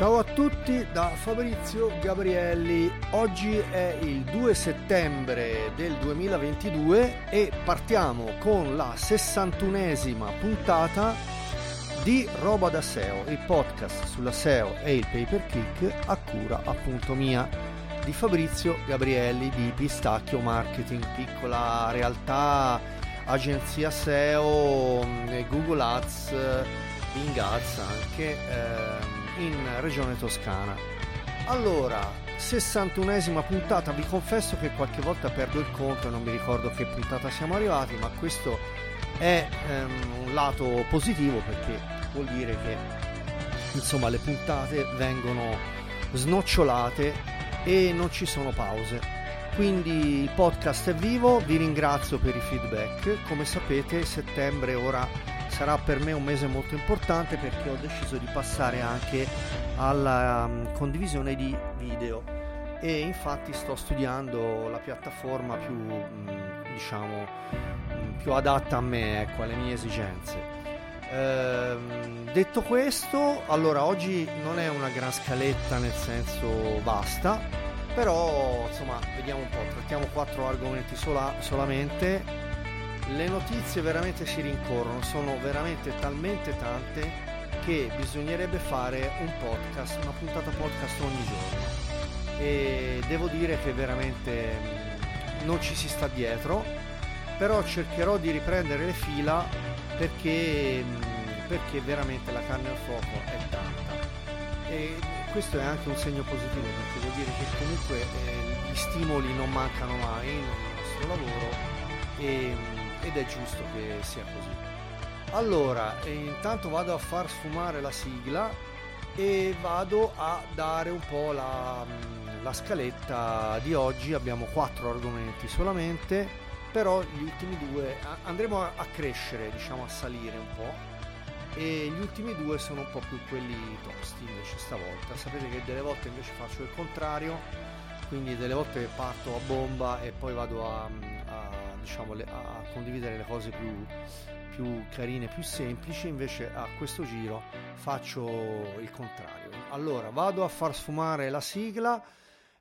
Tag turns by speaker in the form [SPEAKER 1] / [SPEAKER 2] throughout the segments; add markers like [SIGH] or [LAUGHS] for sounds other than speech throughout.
[SPEAKER 1] Ciao a tutti da Fabrizio Gabrielli. Oggi è il 2 settembre del 2022 e partiamo con la 61esima puntata di Roba da SEO, il podcast sulla SEO e il pay per click a cura appunto mia di Fabrizio Gabrielli di Pistacchio Marketing, piccola realtà, agenzia SEO, Google Ads, Bing Ads anche. Ehm, in regione toscana. Allora, 61esima puntata, vi confesso che qualche volta perdo il conto e non mi ricordo che puntata siamo arrivati, ma questo è um, un lato positivo perché vuol dire che insomma le puntate vengono snocciolate e non ci sono pause. Quindi il podcast è vivo, vi ringrazio per i feedback. Come sapete, settembre ora sarà per me un mese molto importante perché ho deciso di passare anche alla um, condivisione di video. E infatti sto studiando la piattaforma più um, diciamo um, più adatta a me ecco alle mie esigenze. Ehm, detto questo allora oggi non è una gran scaletta nel senso vasta però insomma vediamo un po' trattiamo quattro argomenti sola, solamente le notizie veramente si rincorrono, sono veramente talmente tante che bisognerebbe fare un podcast, una puntata podcast ogni giorno. E devo dire che veramente mm, non ci si sta dietro, però cercherò di riprendere le fila perché, mm, perché veramente la carne al fuoco è tanta. E questo è anche un segno positivo perché vuol dire che comunque eh, gli stimoli non mancano mai nel nostro lavoro e mm, ed è giusto che sia così. Allora, intanto vado a far sfumare la sigla e vado a dare un po' la, mm, la scaletta di oggi. Abbiamo quattro argomenti solamente, però gli ultimi due andremo a crescere, diciamo a salire un po' e gli ultimi due sono un po' più quelli tosti invece stavolta sapete che delle volte invece faccio il contrario quindi delle volte parto a bomba e poi vado a, a diciamo, le, a condividere le cose più, più carine, più semplici, invece a questo giro faccio il contrario. Allora, vado a far sfumare la sigla,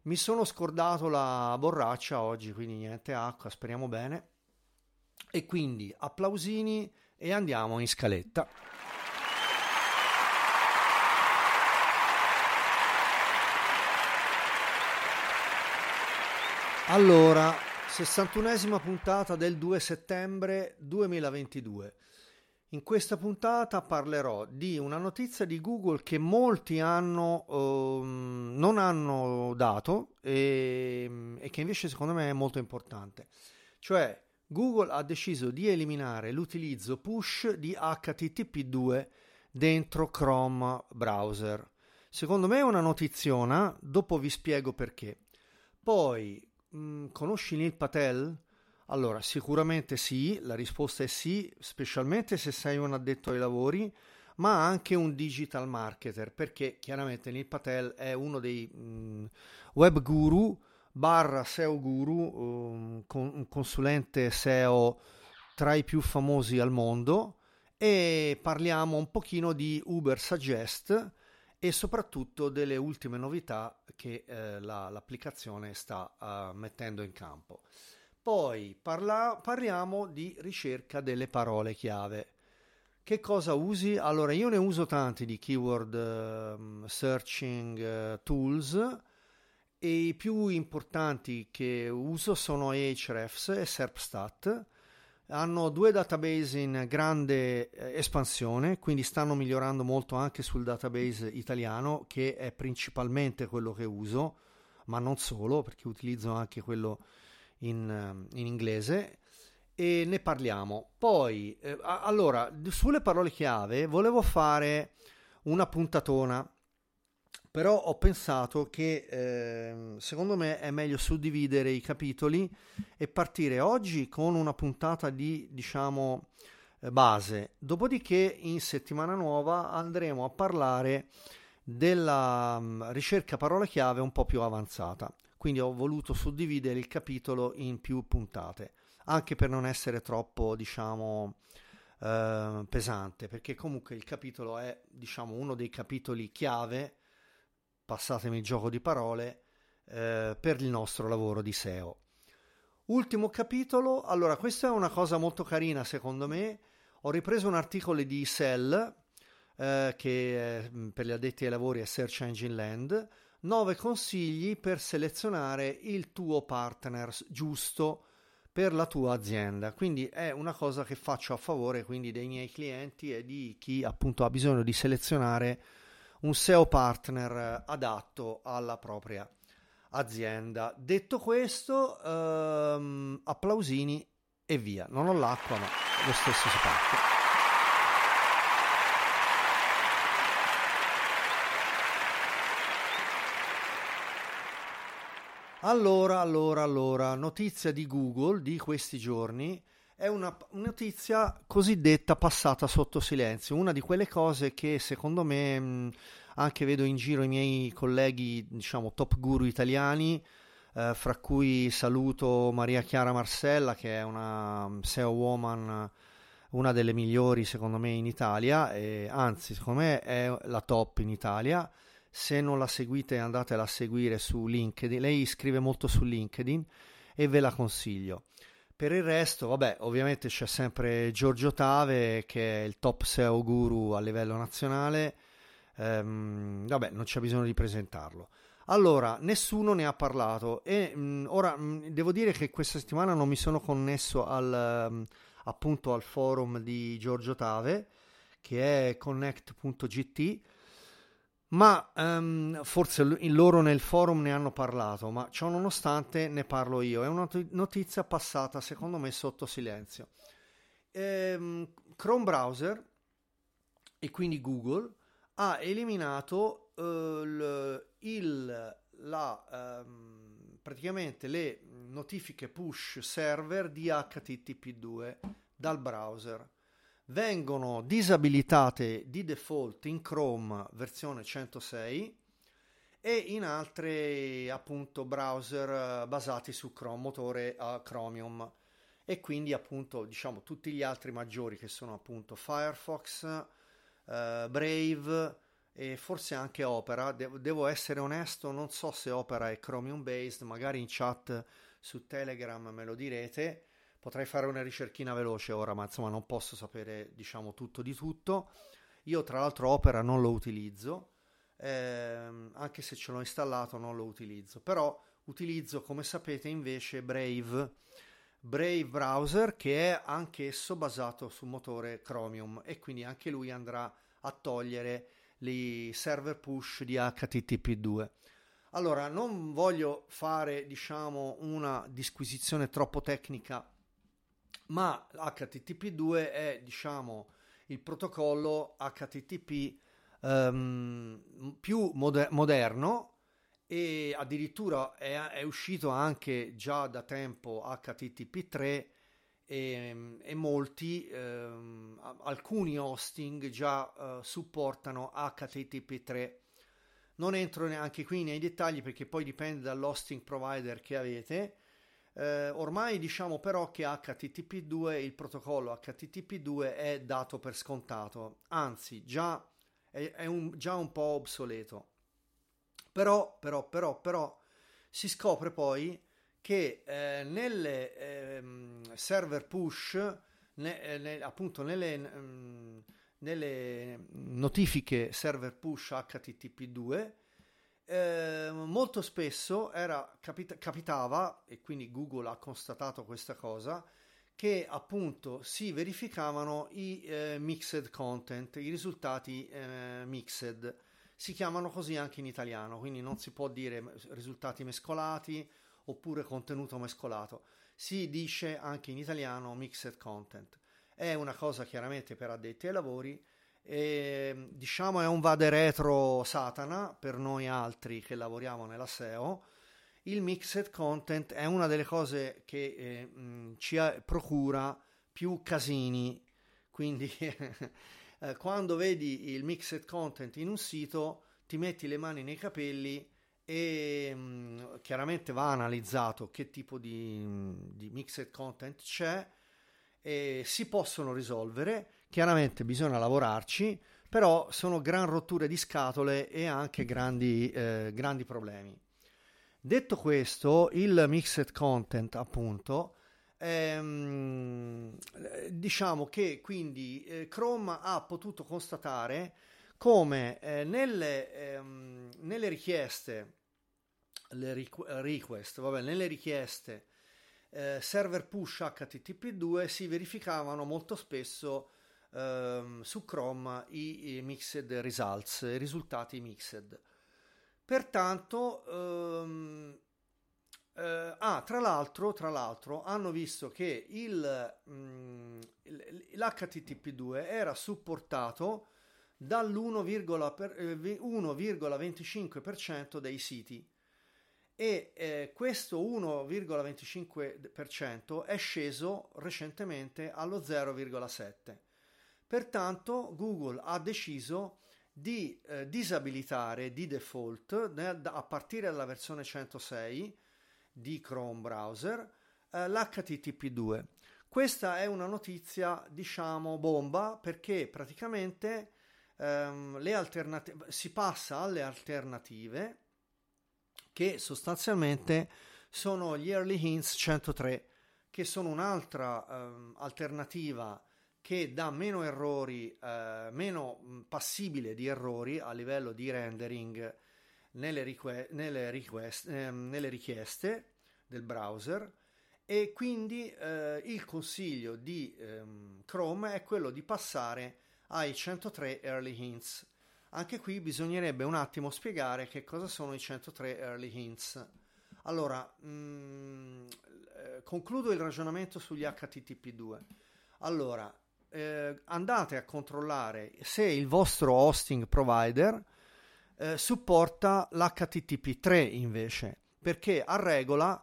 [SPEAKER 1] mi sono scordato la borraccia oggi, quindi niente acqua, speriamo bene. E quindi applausini e andiamo in scaletta. Allora, 61esima puntata del 2 settembre 2022. In questa puntata parlerò di una notizia di Google che molti hanno, uh, non hanno dato e, e che invece secondo me è molto importante. Cioè Google ha deciso di eliminare l'utilizzo push di HTTP2 dentro Chrome browser. Secondo me è una notiziona, dopo vi spiego perché. Poi Mm, conosci Neil Patel? Allora, sicuramente sì, la risposta è sì, specialmente se sei un addetto ai lavori, ma anche un digital marketer, perché chiaramente Neil Patel è uno dei mh, mm, web guru barra SEO guru, um, con, un consulente SEO tra i più famosi al mondo e parliamo un pochino di Uber Suggest, e soprattutto delle ultime novità che eh, la, l'applicazione sta uh, mettendo in campo. Poi parla, parliamo di ricerca delle parole chiave. Che cosa usi? Allora, io ne uso tanti di keyword uh, searching uh, tools e i più importanti che uso sono Ahrefs e SERPstat hanno due database in grande eh, espansione, quindi stanno migliorando molto anche sul database italiano, che è principalmente quello che uso, ma non solo, perché utilizzo anche quello in, eh, in inglese e ne parliamo. Poi, eh, allora, sulle parole chiave volevo fare una puntatona però ho pensato che eh, secondo me è meglio suddividere i capitoli e partire oggi con una puntata di diciamo eh, base. Dopodiché in settimana nuova andremo a parlare della um, ricerca parole chiave un po' più avanzata. Quindi ho voluto suddividere il capitolo in più puntate anche per non essere troppo diciamo eh, pesante perché comunque il capitolo è diciamo uno dei capitoli chiave passatemi il gioco di parole, eh, per il nostro lavoro di SEO. Ultimo capitolo, allora questa è una cosa molto carina secondo me, ho ripreso un articolo di Cell, eh, che è, per gli addetti ai lavori è Search Engine Land, 9 consigli per selezionare il tuo partner giusto per la tua azienda. Quindi è una cosa che faccio a favore quindi dei miei clienti e di chi appunto ha bisogno di selezionare un SEO partner adatto alla propria azienda. Detto questo, ehm, applausini e via. Non ho l'acqua, ma lo stesso si parte. Allora, allora, allora, notizia di Google di questi giorni è una notizia cosiddetta passata sotto silenzio, una di quelle cose che secondo me anche vedo in giro i miei colleghi, diciamo, top guru italiani, eh, fra cui saluto Maria Chiara Marcella, che è una SEO woman, una delle migliori secondo me in Italia, e, anzi, secondo me è la top in Italia se non la seguite andatela a seguire su LinkedIn, lei scrive molto su LinkedIn e ve la consiglio. Per il resto, vabbè, ovviamente c'è sempre Giorgio Tave che è il top SEO guru a livello nazionale, ehm, vabbè, non c'è bisogno di presentarlo. Allora, nessuno ne ha parlato e mh, mm, ora mh, mm, devo dire che questa settimana non mi sono connesso al, um, appunto al forum di Giorgio Tave che è connect.gt ma um, forse loro nel forum ne hanno parlato, ma ciò nonostante ne parlo io. È una notizia passata, secondo me, sotto silenzio. Ehm, Chrome Browser e quindi Google ha eliminato uh, il, il, la, um, praticamente le notifiche push server di HTTP2 dal browser vengono disabilitate di default in Chrome versione 106 e in altri appunto browser basati su Chrome motore a Chromium e quindi appunto diciamo tutti gli altri maggiori che sono appunto Firefox, eh, Brave e forse anche Opera. De- devo essere onesto, non so se Opera è Chromium based, magari in chat su Telegram me lo direte Potrei fare una ricerchina veloce ora, ma insomma non posso sapere diciamo tutto di tutto. Io tra l'altro Opera non lo utilizzo, ehm, anche se ce l'ho installato non lo utilizzo, però utilizzo come sapete invece Brave, Brave Browser che è anch'esso basato su motore Chromium e quindi anche lui andrà a togliere i server push di HTTP2. Allora, non voglio fare, diciamo, una disquisizione troppo tecnica ma HTTP2 è diciamo il protocollo HTTP um, ehm, più moder- moderno e addirittura è, è, uscito anche già da tempo HTTP3 e, e molti, um, alcuni hosting già uh, supportano HTTP3. Non entro neanche qui nei dettagli perché poi dipende dall'hosting provider che avete eh, ormai diciamo però che HTTP2, il protocollo HTTP2 è dato per scontato, anzi già è, è un, già un po' obsoleto. Però, però, però, però si scopre poi che eh, nelle eh, server push, ne, eh, ne, appunto nelle, mh, mm, nelle notifiche server push HTTP2, eh, molto spesso era, capita- capitava, e quindi Google ha constatato questa cosa, che appunto si verificavano i eh, mixed content, i risultati eh, mixed. Si chiamano così anche in italiano, quindi non si può dire risultati mescolati oppure contenuto mescolato. Si dice anche in italiano mixed content. È una cosa chiaramente per addetti ai lavori e, diciamo è un vade retro Satana per noi altri che lavoriamo nella SEO. Il mixed content è una delle cose che eh, mh, ci procura più casini, quindi [LAUGHS] eh, quando vedi il mixed content in un sito ti metti le mani nei capelli e mh, chiaramente va analizzato che tipo di, di mixed content c'è e si possono risolvere Chiaramente bisogna lavorarci, però sono gran rotture di scatole e anche grandi, eh, grandi problemi. Detto questo, il mixed content appunto ehm, diciamo che quindi eh, Chrome ha potuto constatare come eh, nelle, ehm, nelle, richieste le request, vabbè, nelle richieste eh, server push HTTP2 si verificavano molto spesso ehm, su Chrome i, i, mixed results, i risultati mixed. Pertanto, ehm, eh, ah, tra l'altro, tra l'altro, hanno visto che il, mh, mm, l'HTTP2 era supportato dall'1,25% eh, dei siti e eh, questo 1,25% è sceso recentemente allo 0,7%. Pertanto Google ha deciso di eh, disabilitare di default a partire dalla versione 106 di Chrome browser eh, l'HTTP2. Questa è una notizia, diciamo, bomba perché praticamente ehm, le alternative, si passa alle alternative che sostanzialmente sono gli Early Hints 103, che sono un'altra ehm, alternativa che dà meno errori, eh, meno mm, passibile di errori a livello di rendering nelle, rique- nelle, request- eh, nelle richieste del browser e quindi eh, il consiglio di ehm, Chrome è quello di passare ai 103 early hints. Anche qui bisognerebbe un attimo spiegare che cosa sono i 103 early hints. Allora, mh, mm, eh, concludo il ragionamento sugli HTTP2. Allora, eh, andate a controllare se il vostro hosting provider eh, supporta l'HTTP3 invece, perché a regola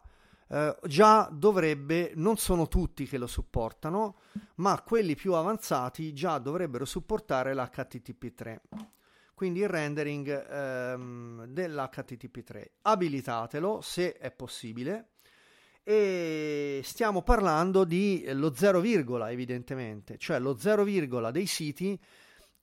[SPEAKER 1] eh, già dovrebbe, non sono tutti che lo supportano, ma quelli più avanzati già dovrebbero supportare l'HTTP3. Quindi il rendering ehm, dell'HTTP3. Abilitatelo se è possibile e stiamo parlando di lo 0, evidentemente, cioè lo 0, dei siti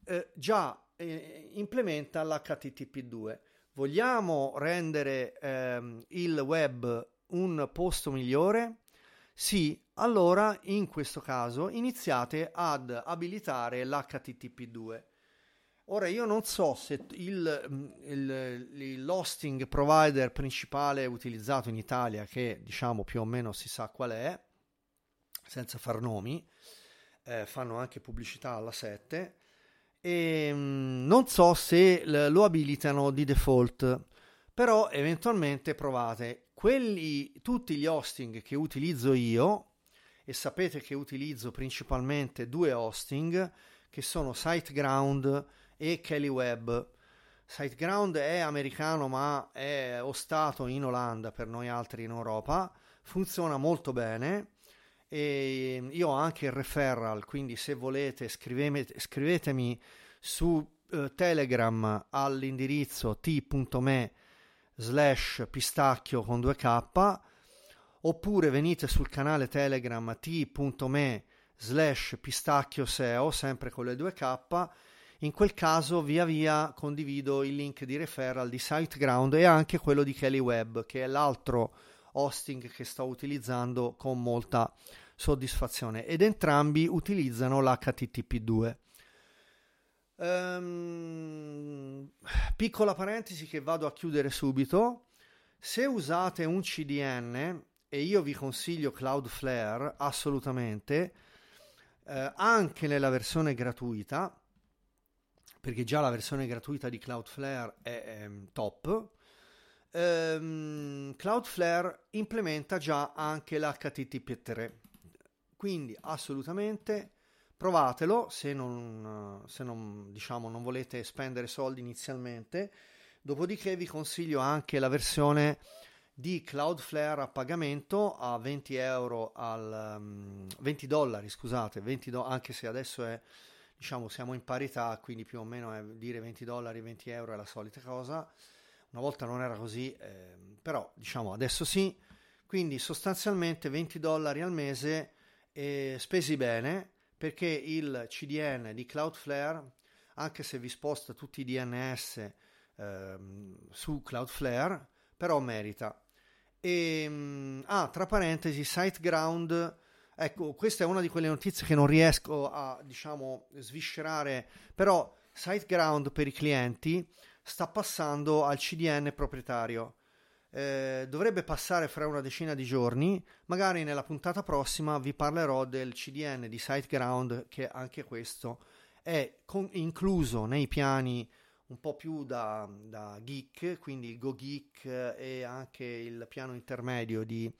[SPEAKER 1] eh, già eh, implementa l'HTTP2. Vogliamo rendere ehm, il web un posto migliore? Sì, allora in questo caso iniziate ad abilitare l'HTTP2 Ora io non so se il, mm, il, l'hosting provider principale utilizzato in Italia, che diciamo più o meno si sa qual è, senza far nomi, eh, fanno anche pubblicità alla 7, e mh, mm, non so se l- lo abilitano di default, però eventualmente provate. Quelli, tutti gli hosting che utilizzo io, e sapete che utilizzo principalmente due hosting, che sono SiteGround e Kelly Webb. SiteGround è americano ma è ostato in Olanda per noi altri in Europa, funziona molto bene e io ho anche il referral, quindi se volete scrivete, scrivetemi su uh, Telegram all'indirizzo t.me slash pistacchio con 2k oppure venite sul canale Telegram t.me slash pistacchio SEO sempre con le 2k in quel caso via via condivido il link di referral di SiteGround e anche quello di Kelly Webb, che è l'altro hosting che sto utilizzando con molta soddisfazione ed entrambi utilizzano l'HTTP2. Um, ehm, piccola parentesi che vado a chiudere subito. Se usate un CDN, e io vi consiglio Cloudflare assolutamente, eh, anche nella versione gratuita, perché già la versione gratuita di Cloudflare è, è top. Ehm, Cloudflare implementa già anche l'HTTP3, quindi assolutamente provatelo se non, se non, diciamo, non volete spendere soldi inizialmente. Dopodiché vi consiglio anche la versione di Cloudflare a pagamento a 20 euro al um, 20 dollari, scusate, 20 do- anche se adesso è diciamo siamo in parità, quindi più o meno è dire 20 dollari, 20 euro è la solita cosa. Una volta non era così, eh, però diciamo adesso sì. Quindi sostanzialmente 20 dollari al mese eh, spesi bene perché il CDN di Cloudflare anche se vi sposta tutti i DNS ehm, su Cloudflare, però merita. E, ehm, ah, tra parentesi, SiteGround, ecco, questa è una di quelle notizie che non riesco a, diciamo, sviscerare, però SiteGround per i clienti sta passando al CDN proprietario. Eh, dovrebbe passare fra una decina di giorni. Magari nella puntata prossima vi parlerò del CDN di SiteGround, che anche questo è con- incluso nei piani un po' più da, da geek, quindi il Go Geek e anche il piano intermedio di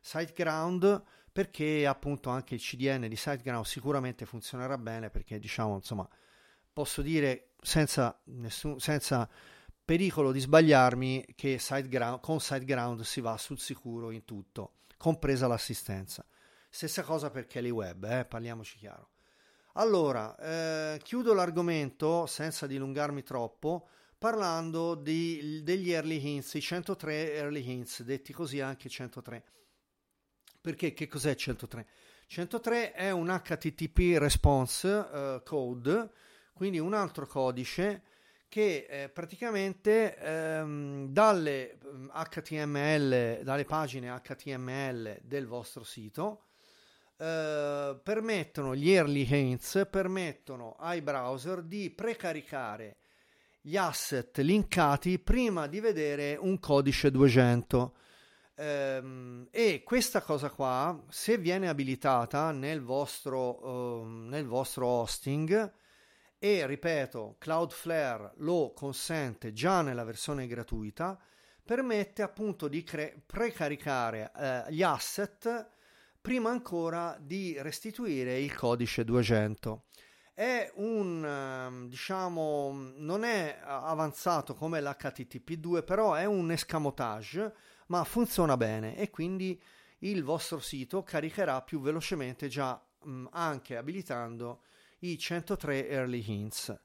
[SPEAKER 1] SiteGround, perché appunto anche il CDN di SiteGround sicuramente funzionerà bene, perché diciamo insomma posso dire senza, nessun, senza pericolo di sbagliarmi che SiteGround, con SiteGround si va sul sicuro in tutto, compresa l'assistenza. Stessa cosa per Kelly Web, eh, parliamoci chiaro. Allora, eh, chiudo l'argomento senza dilungarmi troppo parlando di, degli early hints, i 103 early hints, detti così anche 103. Perché che cos'è 103? 103 è un HTTP response uh, code, quindi un altro codice che eh, praticamente ehm, dalle HTML, dalle pagine HTML del vostro sito eh, permettono gli early hints permettono ai browser di precaricare gli asset linkati prima di vedere un codice 200 ehm, e questa cosa qua se viene abilitata nel vostro, uh, nel vostro hosting e ripeto Cloudflare lo consente già nella versione gratuita permette appunto di cre- precaricare uh, gli asset prima ancora di restituire il codice 200. È un, ehm, diciamo, non è avanzato come l'HTTP2, però è un escamotage, ma funziona bene e quindi il vostro sito caricherà più velocemente già mh, anche abilitando i 103 early hints.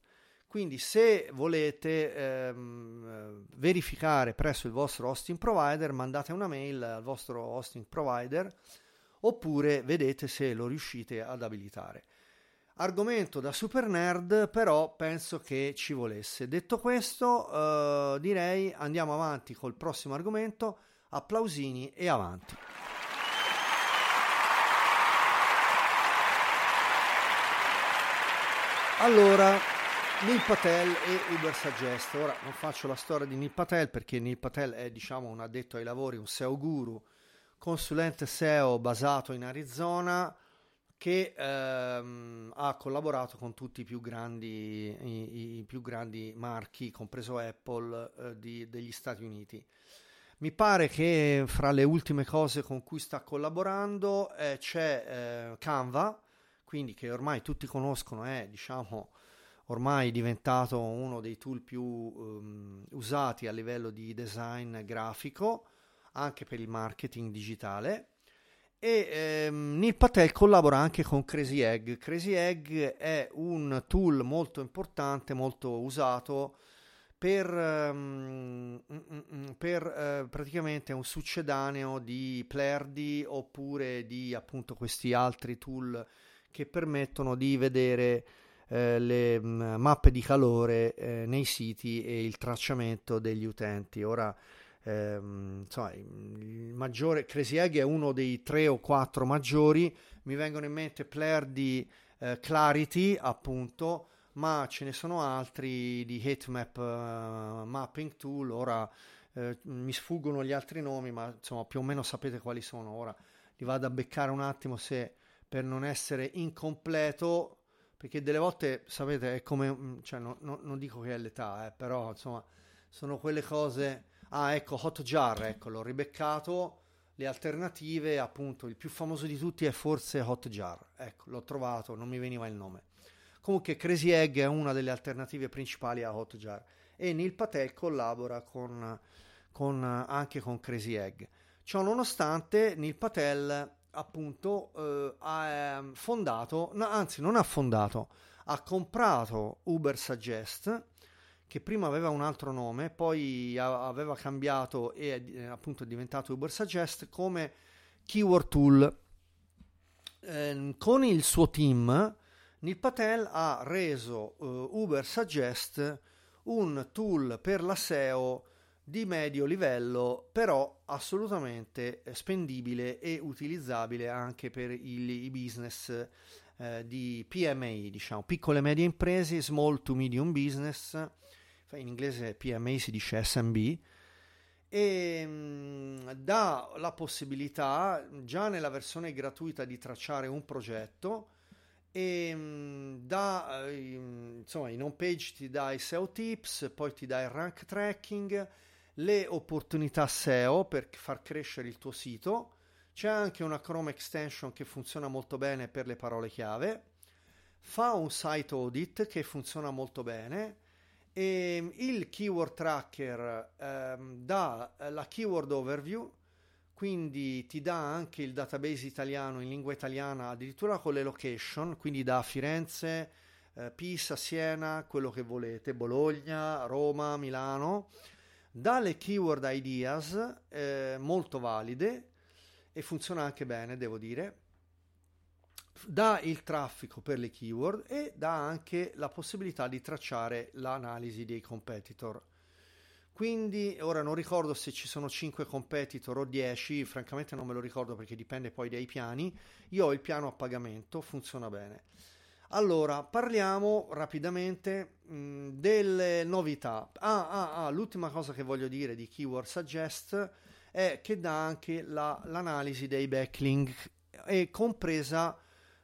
[SPEAKER 1] Quindi se volete ehm, verificare presso il vostro hosting provider, mandate una mail al vostro hosting provider oppure vedete se lo riuscite ad abilitare. Argomento da super nerd, però penso che ci volesse. Detto questo, eh, direi andiamo avanti col prossimo argomento. Applausini e avanti. Allora, Neil Patel e Uber Suggest. Ora non faccio la storia di Neil Patel perché Neil Patel è diciamo un addetto ai lavori, un SEO guru consulente SEO basato in Arizona che ehm, ha collaborato con tutti i più grandi, i, i più grandi marchi, compreso Apple, eh, di, degli Stati Uniti. Mi pare che fra le ultime cose con cui sta collaborando eh, c'è eh, Canva, quindi che ormai tutti conoscono, è diciamo ormai diventato uno dei tool più um, usati a livello di design grafico anche per il marketing digitale. E ehm, Neil Patel collabora anche con Crazy Egg. Crazy Egg è un tool molto importante, molto usato per, um, per uh, praticamente un succedaneo di Plerdi oppure di appunto questi altri tool che permettono di vedere eh, le mappe di calore eh, nei siti e il tracciamento degli utenti. Ora ehm, insomma, il maggiore Crazy Egg è uno dei tre o quattro maggiori. Mi vengono in mente player di eh, Clarity, appunto, ma ce ne sono altri di Heatmap uh, Mapping Tool. Ora eh, mi sfuggono gli altri nomi, ma insomma, più o meno sapete quali sono. Ora li vado a beccare un attimo se per non essere incompleto perché delle volte sapete è come cioè, no, no, non dico che è l'età eh, però insomma sono quelle cose Ah, ecco, Hotjar, ecco, l'ho ribeccato. Le alternative, appunto, il più famoso di tutti è forse Hotjar. Ecco, l'ho trovato, non mi veniva il nome. Comunque Crazy Egg è una delle alternative principali a Hotjar e Neil Patel collabora con, con, anche con Crazy Egg. Ciò nonostante, Neil Patel appunto eh, ha ehm, fondato, no, anzi non ha fondato, ha comprato Uber Suggest che prima aveva un altro nome, poi aveva cambiato e è appunto diventato Uber Suggest come keyword tool. Eh, con il suo team, Neil Patel ha reso uh, Uber Suggest un tool per la SEO di medio livello, però assolutamente spendibile e utilizzabile anche per il, i business eh, di PMI, diciamo, piccole e medie imprese, small to medium business, in inglese PMI si dice SMB, e mh, dà la possibilità già nella versione gratuita di tracciare un progetto e mh, dà eh, insomma in home page ti dà i SEO tips poi ti dà il rank tracking le opportunità SEO per far crescere il tuo sito. C'è anche una Chrome extension che funziona molto bene per le parole chiave. Fa un site audit che funziona molto bene. E ehm, il keyword tracker ehm, dà eh, la keyword overview, quindi ti dà anche il database italiano in lingua italiana, addirittura con le location, quindi da Firenze, eh, Pisa, Siena, quello che volete, Bologna, Roma, Milano, dà le keyword ideas eh, molto valide e funziona anche bene, devo dire dà il traffico per le keyword e dà anche la possibilità di tracciare l'analisi dei competitor. Quindi ora non ricordo se ci sono 5 competitor o 10, francamente non me lo ricordo perché dipende poi dai piani. Io ho il piano a pagamento, funziona bene. Allora, parliamo rapidamente mh, delle novità. Ah, ah, ah, l'ultima cosa che voglio dire di Keyword Suggest è che dà anche la, l'analisi dei backlink e compresa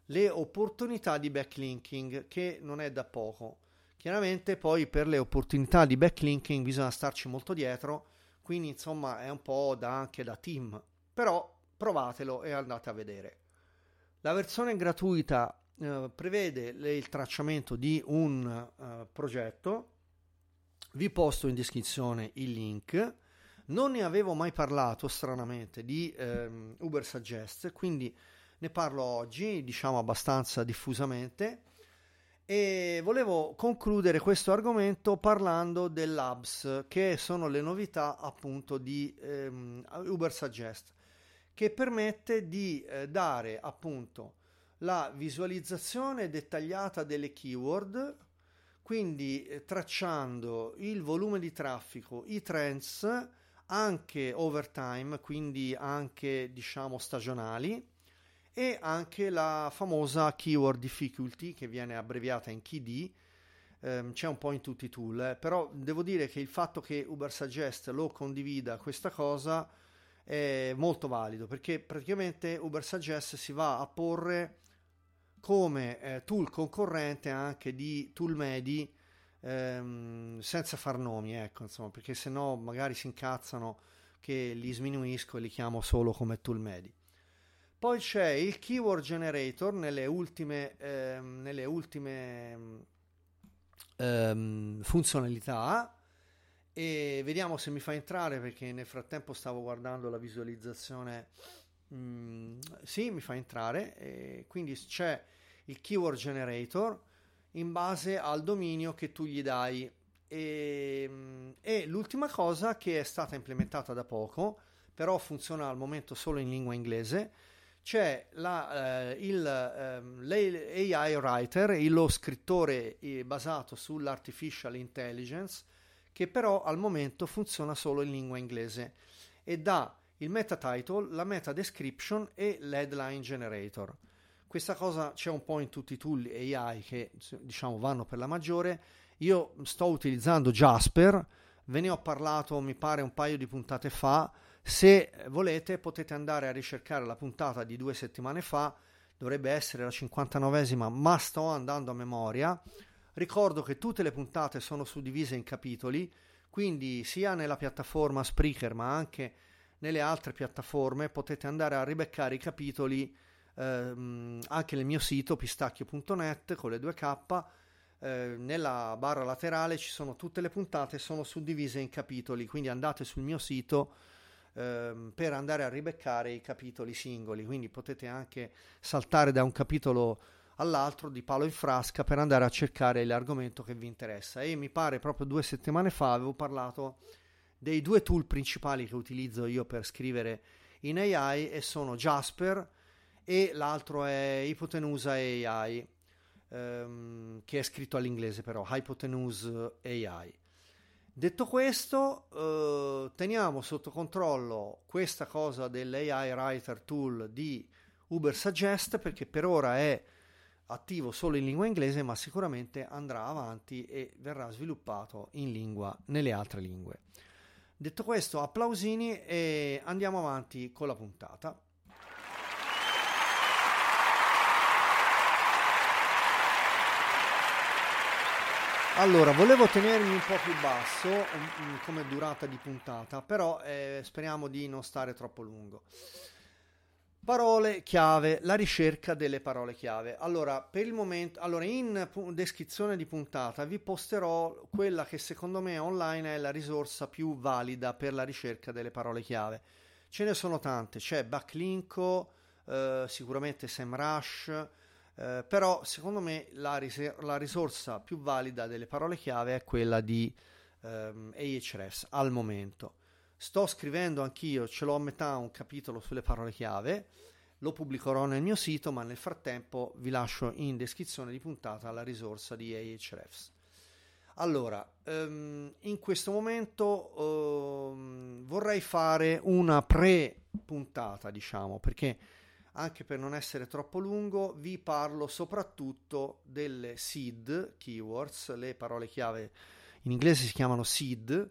[SPEAKER 1] le opportunità di backlinking, che non è da poco. Chiaramente poi per le opportunità di backlinking bisogna starci molto dietro, quindi insomma è un po' da, anche da team, però provatelo e andate a vedere. La versione gratuita eh, prevede le, il tracciamento di un uh, progetto, vi posto in descrizione il link. Non ne avevo mai parlato stranamente di ehm, Uber Suggest, quindi ne parlo oggi, diciamo abbastanza diffusamente, e volevo concludere questo argomento parlando dell'Hubs, che sono le novità appunto di ehm, Uber Suggest, che permette di eh, dare appunto la visualizzazione dettagliata delle keyword, quindi eh, tracciando il volume di traffico, i trends, anche overtime, quindi anche diciamo stagionali, e anche la famosa keyword difficulty che viene abbreviata in KD, ehm, c'è un po' in tutti i tool, eh, però devo dire che il fatto che Uber Suggest lo condivida questa cosa è molto valido perché praticamente Uber Suggest si va a porre come eh, tool concorrente anche di tool medi ehm, senza far nomi, ecco, insomma, perché se no magari si incazzano che li sminuisco e li chiamo solo come tool medi. Poi c'è il keyword generator nelle ultime, ehm, nelle ultime ehm, funzionalità e vediamo se mi fa entrare perché nel frattempo stavo guardando la visualizzazione. Mm, sì, mi fa entrare. E quindi c'è il keyword generator in base al dominio che tu gli dai. E, e l'ultima cosa che è stata implementata da poco, però funziona al momento solo in lingua inglese c'è la, eh, il, ehm, l'AI writer, lo scrittore eh, basato sull'artificial intelligence, che però al momento funziona solo in lingua inglese e dà il meta title, la meta description e l'headline generator. Questa cosa c'è un po' in tutti i tool AI che diciamo vanno per la maggiore. Io sto utilizzando Jasper, ve ne ho parlato mi pare un paio di puntate fa se volete potete andare a ricercare la puntata di due settimane fa, dovrebbe essere la 59esima, ma sto andando a memoria. Ricordo che tutte le puntate sono suddivise in capitoli, quindi sia nella piattaforma Spreaker ma anche nelle altre piattaforme potete andare a ribeccare i capitoli ehm, anche nel mio sito pistacchio.net con le due K. Eh, nella barra laterale ci sono tutte le puntate, sono suddivise in capitoli, quindi andate sul mio sito ehm, per andare a ribeccare i capitoli singoli, quindi potete anche saltare da un capitolo all'altro di palo in frasca per andare a cercare l'argomento che vi interessa e mi pare proprio due settimane fa avevo parlato dei due tool principali che utilizzo io per scrivere in AI e sono Jasper e l'altro è Ipotenusa AI. ehm, che è scritto all'inglese però, Hypotenuse AI. Detto questo, eh, teniamo sotto controllo questa cosa dell'AI Writer Tool di Uber Suggest perché per ora è attivo solo in lingua inglese, ma sicuramente andrà avanti e verrà sviluppato in lingua nelle altre lingue. Detto questo, applausini e andiamo avanti con la puntata. Allora, volevo tenermi un po' più basso mm, come durata di puntata, però eh, speriamo di non stare troppo lungo. Parole chiave, la ricerca delle parole chiave. Allora, per il momento, allora in descrizione di puntata vi posterò quella che secondo me online è la risorsa più valida per la ricerca delle parole chiave. Ce ne sono tante, c'è Backlinko, eh, sicuramente SEMrush, eh, però secondo me la, ris- la, risorsa più valida delle parole chiave è quella di ehm, Ahrefs al momento. Sto scrivendo anch'io, ce l'ho a metà un capitolo sulle parole chiave, lo pubblicherò nel mio sito, ma nel frattempo vi lascio in descrizione di puntata la risorsa di Ahrefs. Allora, um, in questo momento um, vorrei fare una pre-puntata, diciamo, perché anche per non essere troppo lungo, vi parlo soprattutto delle seed keywords, le parole chiave in inglese si chiamano seed,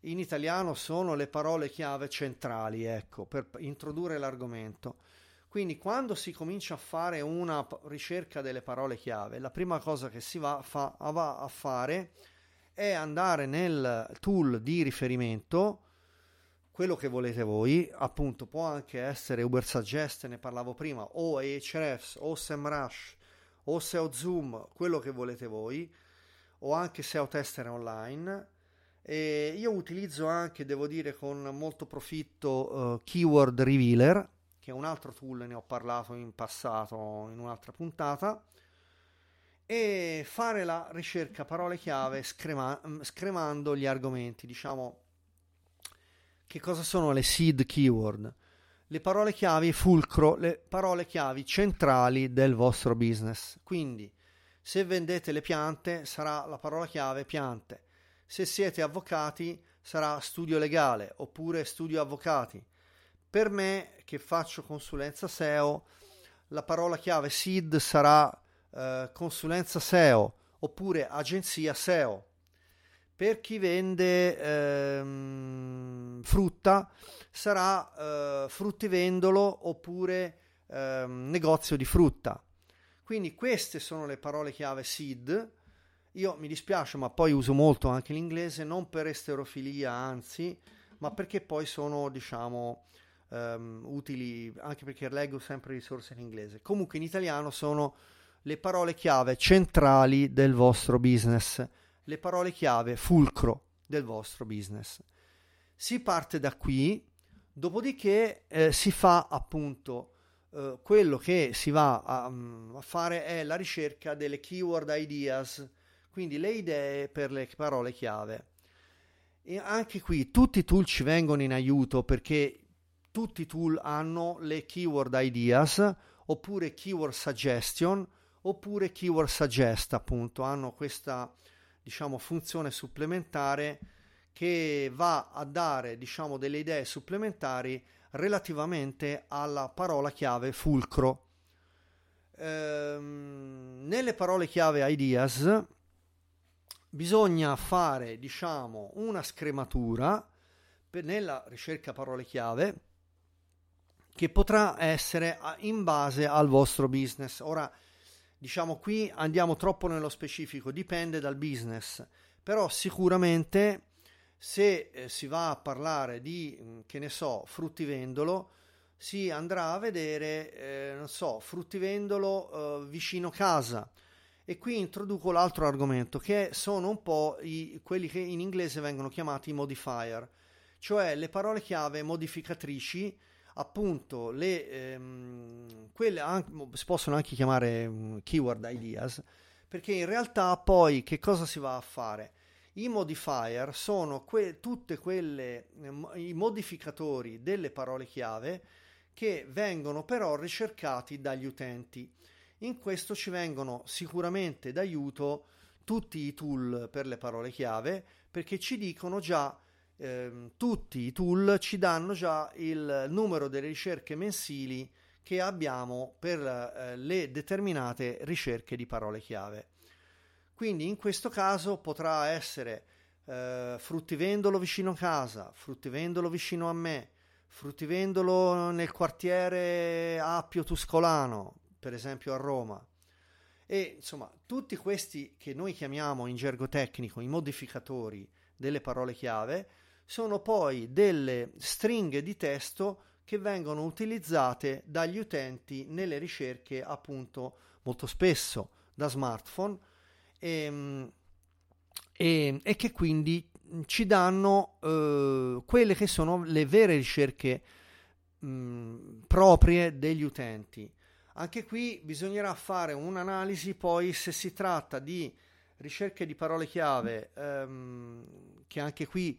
[SPEAKER 1] in italiano sono le parole chiave centrali, ecco, per introdurre l'argomento. Quindi quando si comincia a fare una ricerca delle parole chiave, la prima cosa che si va, fa, va a fare è andare nel tool di riferimento, quello che volete voi, appunto può anche essere Ubersuggest, ne parlavo prima, o Ahrefs, o SEMrush, o SEO Zoom, quello che volete voi, o anche SEO Tester Online. E io utilizzo anche, devo dire, con molto profitto uh, Keyword Revealer, che è un altro tool, ne ho parlato in passato in un'altra puntata, e fare la ricerca parole chiave screma- scremando gli argomenti, diciamo che cosa sono le seed keyword? Le parole chiavi fulcro, le parole chiavi centrali del vostro business. Quindi, se vendete le piante, sarà la parola chiave piante. Se siete avvocati, sarà studio legale oppure studio avvocati. Per me, che faccio consulenza SEO, la parola chiave seed sarà eh, consulenza SEO oppure agenzia SEO per chi vende ehm, frutta sarà eh, fruttivendolo oppure ehm, negozio di frutta. Quindi queste sono le parole chiave seed. Io mi dispiace, ma poi uso molto anche l'inglese, non per esterofilia, anzi, ma perché poi sono, diciamo, um, utili, anche perché leggo sempre risorse in inglese. Comunque in italiano sono le parole chiave centrali del vostro business le parole chiave fulcro del vostro business. Si parte da qui, dopodiché eh, si fa appunto eh, quello che si va a, mm, a, fare è la ricerca delle keyword ideas, quindi le idee per le parole chiave. E anche qui tutti i tool ci vengono in aiuto perché tutti i tool hanno le keyword ideas oppure keyword suggestion oppure keyword suggest appunto hanno questa diciamo, funzione supplementare che va a dare diciamo, delle idee supplementari relativamente alla parola chiave fulcro. Ehm, nelle parole chiave ideas bisogna fare diciamo, una scrematura per, nella ricerca parole chiave che potrà essere in base al vostro business. Ora, diciamo qui andiamo troppo nello specifico, dipende dal business, però sicuramente se eh, si va a parlare di, mm, che ne so, fruttivendolo, si andrà a vedere, eh, non so, fruttivendolo eh, vicino casa. E qui introduco l'altro argomento, che sono un po' i, quelli che in inglese vengono chiamati modifier, cioè le parole chiave modificatrici appunto le, ehm, quelle anche, si possono anche chiamare um, keyword ideas perché in realtà poi che cosa si va a fare? I modifier sono que- tutte quelle i modificatori delle parole chiave che vengono però ricercati dagli utenti In questo ci vengono sicuramente d'aiuto tutti i tool per le parole chiave perché ci dicono già eh, tutti i tool ci danno già il numero delle ricerche mensili che abbiamo per eh, le determinate ricerche di parole chiave. Quindi in questo caso potrà essere eh, fruttivendolo vicino a casa, fruttivendolo vicino a me, fruttivendolo nel quartiere Appio Tuscolano, per esempio a Roma. E insomma, tutti questi che noi chiamiamo in gergo tecnico i modificatori delle parole chiave sono poi delle stringhe di testo che vengono utilizzate dagli utenti nelle ricerche appunto molto spesso da smartphone e, ehm, e, e che quindi ci danno eh, quelle che sono le vere ricerche mh, proprie degli utenti. Anche qui bisognerà fare un'analisi poi se si tratta di ricerche di parole chiave, ehm, che anche qui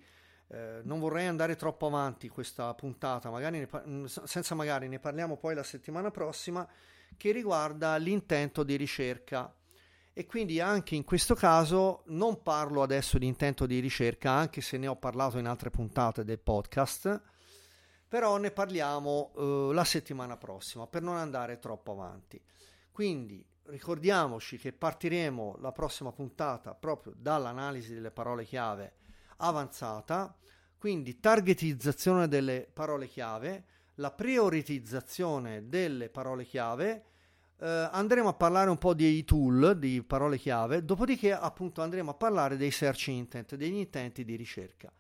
[SPEAKER 1] eh, non vorrei andare troppo avanti questa puntata, magari mm, senza magari ne parliamo poi la settimana prossima, che riguarda l'intento di ricerca. E quindi anche in questo caso non parlo adesso di intento di ricerca, anche se ne ho parlato in altre puntate del podcast, però ne parliamo eh, la settimana prossima per non andare troppo avanti. Quindi ricordiamoci che partiremo la prossima puntata proprio dall'analisi delle parole chiave avanzata, quindi targetizzazione delle parole chiave, la prioritizzazione delle parole chiave, eh, andremo a parlare un po' dei tool di parole chiave, dopodiché appunto andremo a parlare dei search intent, degli intenti di ricerca.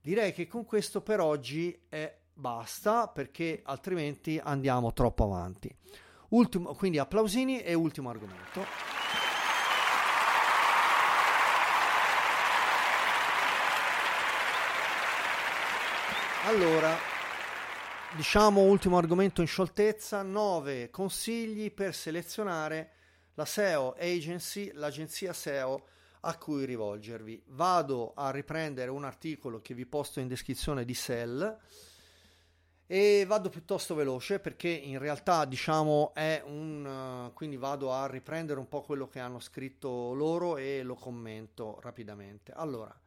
[SPEAKER 1] Direi che con questo per oggi è basta perché altrimenti andiamo troppo avanti. Ultimo, quindi applausini e ultimo argomento. Allora, diciamo ultimo argomento in scioltezza, 9 consigli per selezionare la SEO agency, l'agenzia SEO a cui rivolgervi. Vado a riprendere un articolo che vi posto in descrizione di Sell e vado piuttosto veloce perché in realtà diciamo è un quindi vado a riprendere un po' quello che hanno scritto loro e lo commento rapidamente. Allora,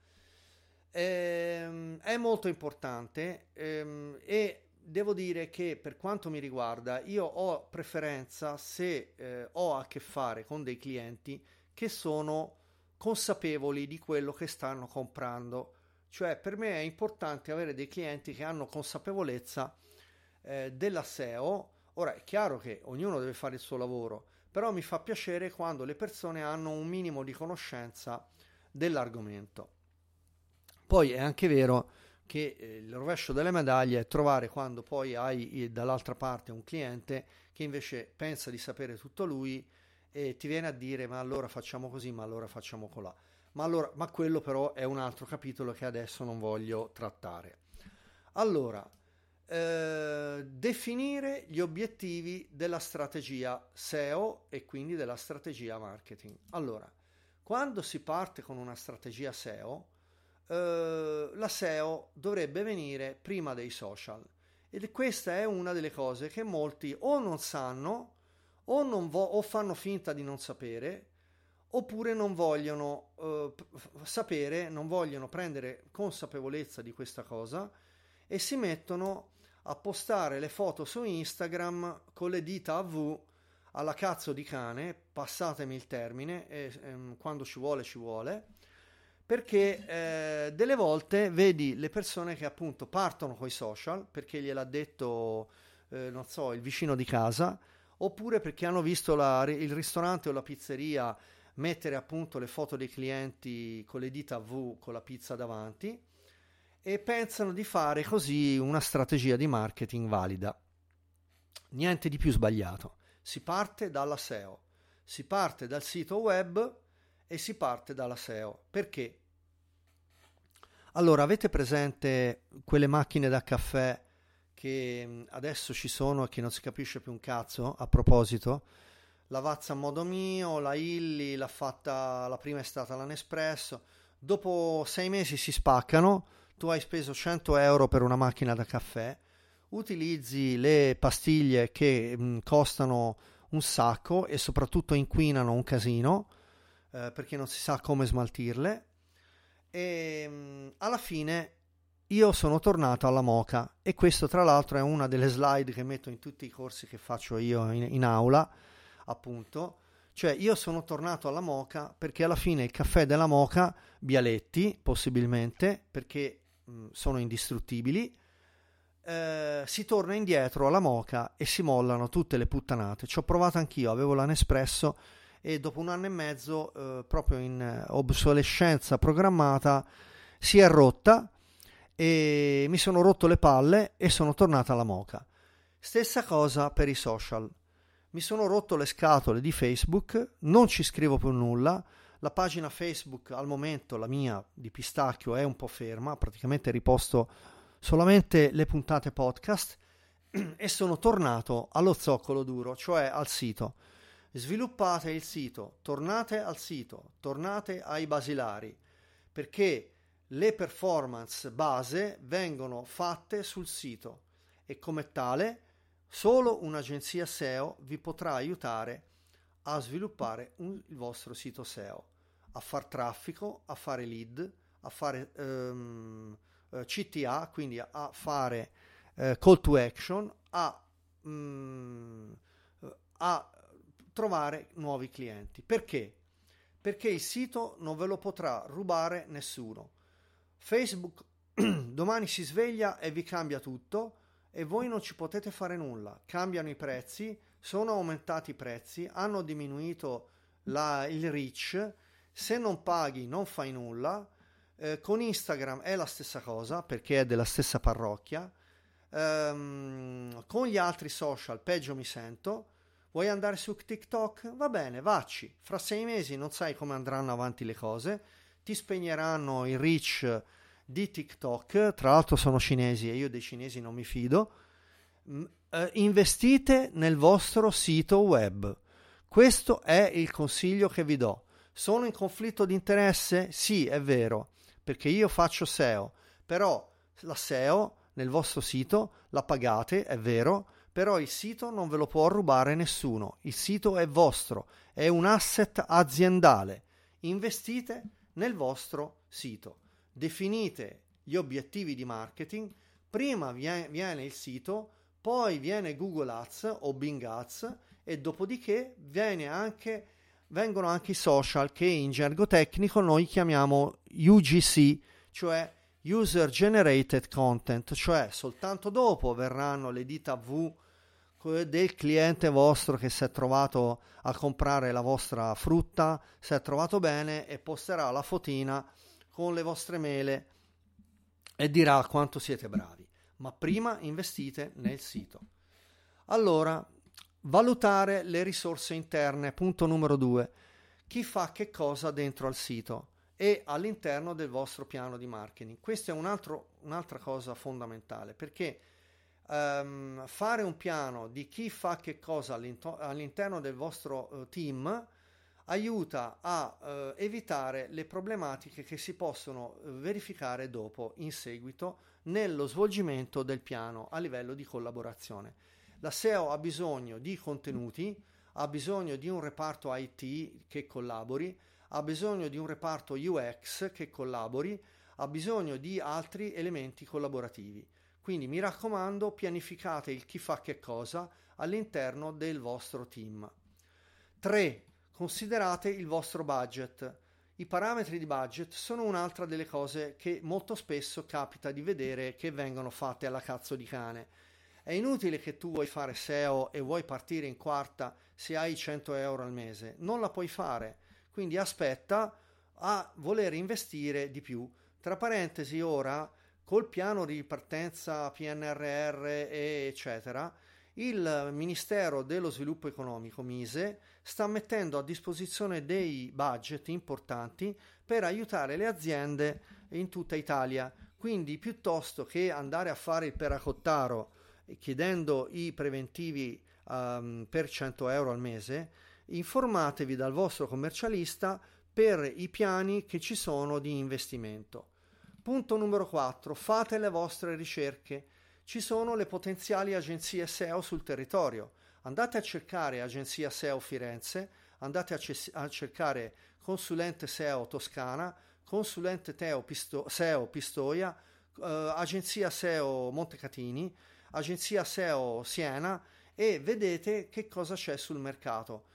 [SPEAKER 1] ehm, è molto importante ehm, e devo dire che per quanto mi riguarda io ho preferenza se eh, ho a che fare con dei clienti che sono consapevoli di quello che stanno comprando. Cioè per me è importante avere dei clienti che hanno consapevolezza eh, della SEO. Ora è chiaro che ognuno deve fare il suo lavoro, però mi fa piacere quando le persone hanno un minimo di conoscenza dell'argomento. Poi è anche vero che eh, il rovescio delle medaglie è trovare quando poi hai eh, dall'altra parte un cliente che invece pensa di sapere tutto lui e ti viene a dire ma allora facciamo così, ma allora facciamo colà. Ma, allora, ma quello però è un altro capitolo che adesso non voglio trattare. Allora, eh, definire gli obiettivi della strategia SEO e quindi della strategia marketing. Allora, quando si parte con una strategia SEO, eh, la SEO dovrebbe venire prima dei social. Ed questa è una delle cose che molti o non sanno o, non vo- o fanno finta di non sapere oppure non vogliono eh, sapere, non vogliono prendere consapevolezza di questa cosa e si mettono a postare le foto su Instagram con le dita a V alla cazzo di cane, passatemi il termine, e, ehm, quando ci vuole ci vuole, perché eh, delle volte vedi le persone che appunto partono con i social perché gliel'ha detto, eh, non so, il vicino di casa, oppure perché hanno visto la, il ristorante o la pizzeria mettere appunto le foto dei clienti con le dita V con la pizza davanti e pensano di fare così una strategia di marketing valida. Niente di più sbagliato. Si parte dalla SEO, si parte dal sito web e si parte dalla SEO. Perché? Allora, avete presente quelle macchine da caffè che mm, adesso ci sono e che non si capisce più un cazzo? A proposito, la Vazza a modo mio, la Illy, l'ha fatta, la prima è stata la Nespresso. Dopo sei mesi si spaccano, tu hai speso 100 euro per una macchina da caffè, utilizzi le pastiglie che mh, mm, costano un sacco e soprattutto inquinano un casino eh, perché non si sa come smaltirle. E mh, mm, alla fine io sono tornato alla Moca e questo tra l'altro è una delle slide che metto in tutti i corsi che faccio io in, in aula, appunto. Cioè io sono tornato alla Moca perché alla fine il caffè della Moca, Bialetti possibilmente, perché mh, sono indistruttibili, eh, si torna indietro alla Moca e si mollano tutte le puttanate. Ci ho provato anch'io, avevo l'Anespresso e dopo un anno e mezzo, eh, proprio in eh, obsolescenza programmata, si è rotta e mi sono rotto le palle e sono tornata alla Moca. Stessa cosa per i social. Mi sono rotto le scatole di Facebook, non ci scrivo più nulla. La pagina Facebook al momento, la mia di Pistacchio, è un po' ferma, praticamente riposto solamente le puntate podcast [CLEARS THROAT] e sono tornato allo zoccolo duro, cioè al sito. Sviluppate il sito, tornate al sito, tornate ai basilari, perché le performance base vengono fatte sul sito e come tale solo un'agenzia SEO vi potrà aiutare a sviluppare un, il vostro sito SEO, a far traffico, a fare lead, a fare um, uh, CTA, quindi a, a fare uh, call to action, a, um, a trovare nuovi clienti. Perché? Perché il sito non ve lo potrà rubare nessuno Facebook [CLEARS THROAT] domani si sveglia e vi cambia tutto e voi non ci potete fare nulla. Cambiano i prezzi, sono aumentati i prezzi, hanno diminuito la, il reach. Se non paghi non fai nulla. Eh, con Instagram è la stessa cosa perché è della stessa parrocchia. Um, con gli altri social peggio mi sento. Vuoi andare su TikTok? Va bene, vacci. Fra sei mesi non sai come andranno avanti le cose ti spegneranno il reach di TikTok, tra l'altro sono cinesi e io dei cinesi non mi fido, eh, investite nel vostro sito web. Questo è il consiglio che vi do. Sono in conflitto di interesse? Sì, è vero, perché io faccio SEO, però la SEO nel vostro sito la pagate, è vero, però il sito non ve lo può rubare nessuno. Il sito è vostro, è un asset aziendale. Investite nel vostro sito. Definite gli obiettivi di marketing, prima viene il sito, poi viene Google Ads o Bing Ads e dopodiché anche, vengono anche i social che in gergo tecnico noi chiamiamo UGC, cioè User Generated Content, cioè soltanto dopo verranno le dita V del cliente vostro che si è trovato a comprare la vostra frutta, si è trovato bene e posterà la fotina con le vostre mele e dirà quanto siete bravi. Ma prima investite nel sito. Allora, valutare le risorse interne, punto numero due. Chi fa che cosa dentro al sito e all'interno del vostro piano di marketing. Questa è un altro, un'altra cosa fondamentale perché um, fare un piano di chi fa che cosa all'interno del vostro uh, team aiuta a uh, evitare le problematiche che si possono uh, verificare dopo in seguito nello svolgimento del piano a livello di collaborazione. La SEO ha bisogno di contenuti, ha bisogno di un reparto IT che collabori, ha bisogno di un reparto UX che collabori, ha bisogno di altri elementi collaborativi. Quindi mi raccomando, pianificate il chi fa che cosa all'interno del vostro team. 3. Considerate il vostro budget. I parametri di budget sono un'altra delle cose che molto spesso capita di vedere che vengono fatte alla cazzo di cane. È inutile che tu vuoi fare SEO e vuoi partire in quarta se hai 100 euro al mese, non la puoi fare. Quindi aspetta a voler investire di più. Tra parentesi, ora col piano di partenza PNRR eccetera, il Ministero dello Sviluppo Economico, Mise, sta mettendo a disposizione dei budget importanti per aiutare le aziende in tutta Italia. Quindi piuttosto che andare a fare il peracottaro chiedendo i preventivi um, per 100 euro al mese, informatevi dal vostro commercialista per i piani che ci sono di investimento. Punto numero 4. Fate le vostre ricerche. Ci sono le potenziali agenzie SEO sul territorio. andate a cercare agenzia SEO Firenze, andate a, c- a cercare consulente SEO Toscana, consulente Pisto- SEO Pistoia, eh, agenzia SEO Montecatini, agenzia SEO Siena e vedete che cosa c'è sul mercato.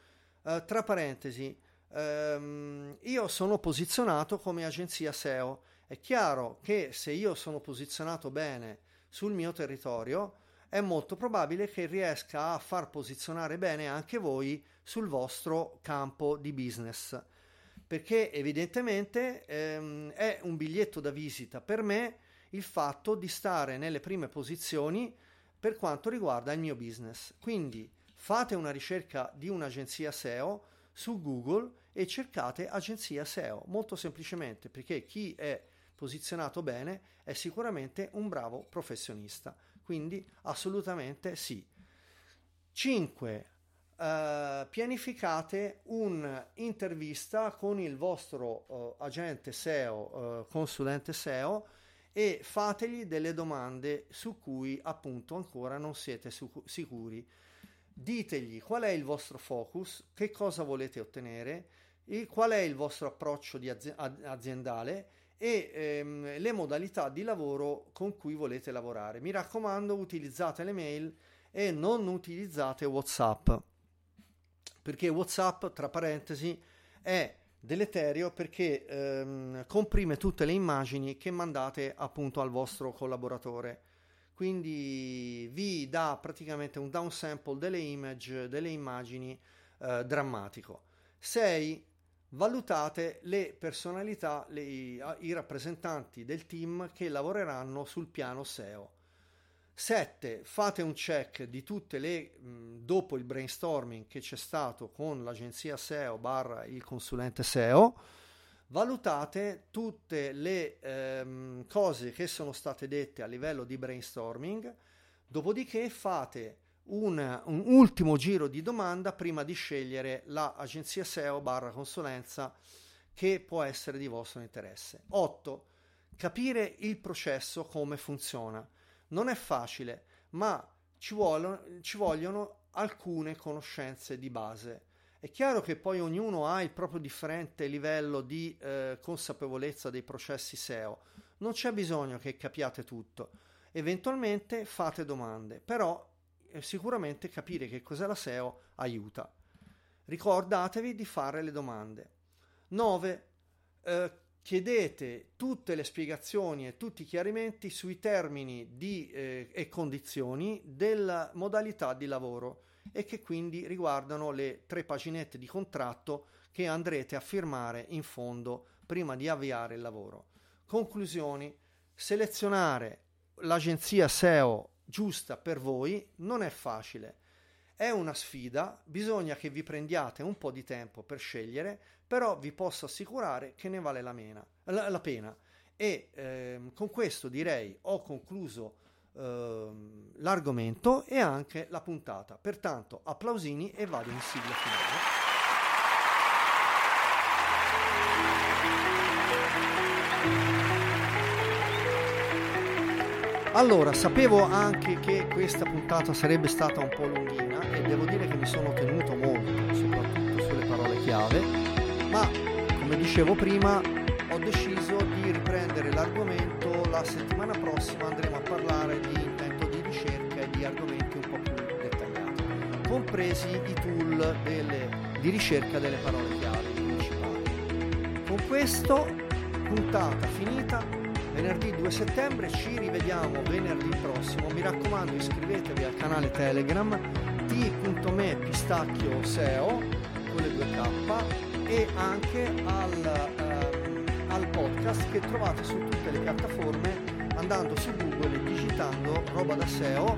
[SPEAKER 1] Eh, tra parentesi, ehm, io sono posizionato come agenzia SEO. È chiaro che se io sono posizionato bene sul mio territorio, è molto probabile che riesca a far posizionare bene anche voi sul vostro campo di business. Perché evidentemente ehm, è un biglietto da visita per me il fatto di stare nelle prime posizioni per quanto riguarda il mio business. Quindi fate una ricerca di un'agenzia SEO su Google e cercate agenzia SEO, molto semplicemente perché chi è posizionato bene è sicuramente un bravo professionista. Quindi assolutamente sì. 5. Uh, eh, pianificate un'intervista con il vostro uh, agente SEO, uh, consulente SEO e fategli delle domande su cui appunto ancora non siete su- sicuri. Ditegli qual è il vostro focus, che cosa volete ottenere, qual è il vostro approccio azi- aziendale e ehm, le modalità di lavoro con cui volete lavorare. Mi raccomando, utilizzate le mail e non utilizzate WhatsApp, perché WhatsApp, tra parentesi, è deleterio perché ehm, comprime tutte le immagini che mandate appunto al vostro collaboratore. Quindi vi dà praticamente un downsample delle image, delle immagini eh, drammatico. 6 valutate le personalità, le, i rappresentanti del team che lavoreranno sul piano SEO. 7. Fate un check di tutte le, dopo il brainstorming che c'è stato con l'agenzia SEO barra il consulente SEO, valutate tutte le ehm, cose che sono state dette a livello di brainstorming, dopodiché fate un, un, ultimo giro di domanda prima di scegliere l'agenzia SEO barra consulenza che può essere di vostro interesse. 8. Capire il processo, come funziona. Non è facile, ma ci, vuole, ci vogliono alcune conoscenze di base. È chiaro che poi ognuno ha il proprio differente livello di eh, consapevolezza dei processi SEO. Non c'è bisogno che capiate tutto. Eventualmente fate domande, però sicuramente capire che cos'è la SEO aiuta. Ricordatevi di fare le domande. 9. Eh, chiedete tutte le spiegazioni e tutti i chiarimenti sui termini di, eh, e condizioni della modalità di lavoro e che quindi riguardano le tre paginette di contratto che andrete a firmare in fondo prima di avviare il lavoro. Conclusioni. Selezionare l'agenzia SEO giusta per voi non è facile. È una sfida, bisogna che vi prendiate un po' di tempo per scegliere, però vi posso assicurare che ne vale la, mena, la, la pena. E ehm, con questo direi ho concluso ehm, l'argomento e anche la puntata. Pertanto applausini e vado in sigla finale. Allora, sapevo anche che questa puntata sarebbe stata un po' lunghina e devo dire che mi sono tenuto molto, soprattutto sulle parole chiave, ma come dicevo prima ho deciso di riprendere l'argomento, la settimana prossima andremo a parlare di intento di ricerca e di argomenti un po' più dettagliati, compresi i tool delle, di ricerca delle parole chiave principali. Con questo, puntata finita, venerdì 2 settembre ci rivediamo venerdì prossimo. Mi raccomando iscrivetevi al canale telegram t.me pistacchio seo con le 2k e anche al, ehm, al podcast che trovate su tutte le piattaforme andando su google e digitando roba da seo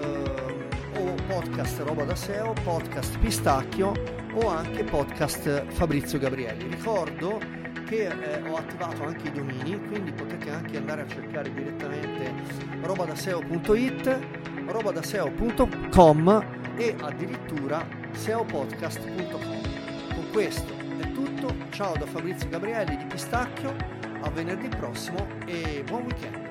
[SPEAKER 1] ehm, o podcast roba da seo podcast pistacchio o anche podcast Fabrizio Gabrielli. Ricordo che eh, ho attivato anche i domini, quindi potete anche andare a cercare direttamente robadaseo.it, robadaseo.com e addirittura seopodcast.com. Con questo è tutto, ciao da Fabrizio Gabrielli di Pistacchio, a venerdì prossimo e buon weekend.